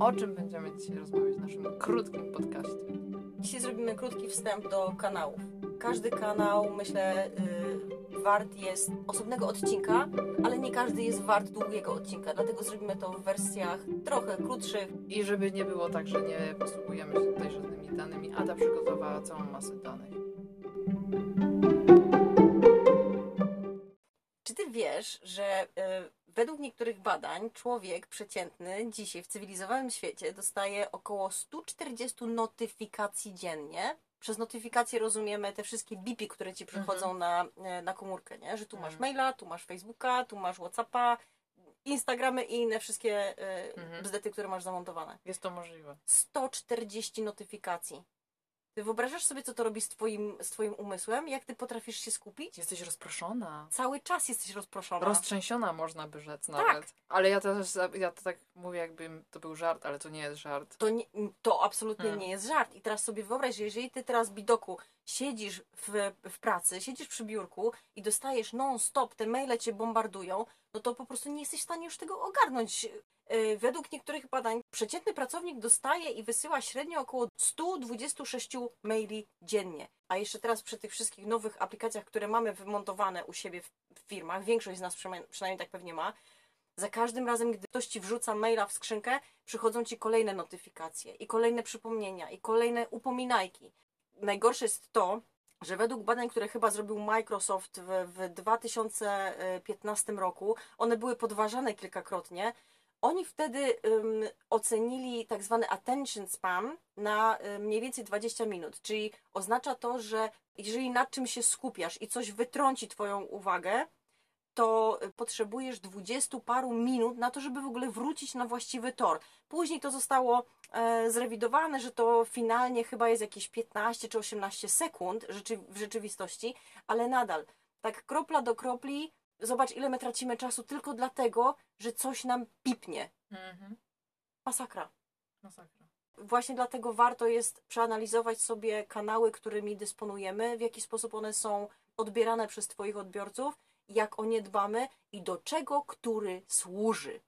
O czym będziemy dzisiaj rozmawiać w naszym krótkim podcaście? Dzisiaj zrobimy krótki wstęp do kanałów. Każdy kanał, myślę, yy, wart jest osobnego odcinka, ale nie każdy jest wart długiego odcinka, dlatego zrobimy to w wersjach trochę krótszych. I żeby nie było tak, że nie posługujemy się tutaj żadnymi danymi, Ada przygotowała całą masę danych. Czy ty wiesz, że yy, według niektórych badań człowiek przeciętny dzisiaj w cywilizowanym świecie dostaje około 140 notyfikacji dziennie? Przez notyfikacje rozumiemy te wszystkie bipy, które ci przychodzą na, e, na komórkę, nie? Że tu masz Mhm. maila, tu masz Facebooka, tu masz Whatsappa, Instagramy i inne wszystkie e, Mhm. bzdety, które masz zamontowane. Jest to możliwe. 140 notyfikacji. Ty wyobrażasz sobie, co to robi z twoim, z twoim umysłem? Jak ty potrafisz się skupić? Jesteś rozproszona. Cały czas jesteś rozproszona. Roztrzęsiona można by rzec Tak. nawet. Ale ja też, ja to tak mówię jakby to był żart, ale to nie jest żart. To, nie, to absolutnie Hmm. nie jest żart. I teraz sobie wyobraź, że jeżeli ty teraz, Bidoku, siedzisz w, w pracy, siedzisz przy biurku i dostajesz non-stop, te maile cię bombardują, no to po prostu nie jesteś w stanie już tego ogarnąć. Yy, Według niektórych badań przeciętny pracownik dostaje i wysyła średnio około 126 maili dziennie. A jeszcze teraz przy tych wszystkich nowych aplikacjach, które mamy wymontowane u siebie w, firmach, większość z nas przynajmniej tak pewnie ma, za każdym razem, gdy ktoś ci wrzuca maila w skrzynkę, przychodzą ci kolejne notyfikacje i kolejne przypomnienia i kolejne upominajki. Najgorsze jest to, że według badań, które chyba zrobił Microsoft w, w 2015 roku, one były podważane kilkakrotnie. Oni wtedy ym, ocenili tak zwany attention spam na y, mniej więcej 20 minut, czyli oznacza to, że jeżeli nad czym się skupiasz i coś wytrąci Twoją uwagę, to potrzebujesz dwudziestu paru minut na to, żeby w ogóle wrócić na właściwy tor. Później to zostało e, zrewidowane, że to finalnie chyba jest jakieś 15 czy 18 sekund rzeczy, w rzeczywistości, ale nadal, tak kropla do kropli, zobacz ile my tracimy czasu tylko dlatego, że coś nam pipnie. Mhm. Masakra. Masakra. Właśnie dlatego warto jest przeanalizować sobie kanały, którymi dysponujemy, w jaki sposób one są odbierane przez Twoich odbiorców, jak o nie dbamy i do czego który służy.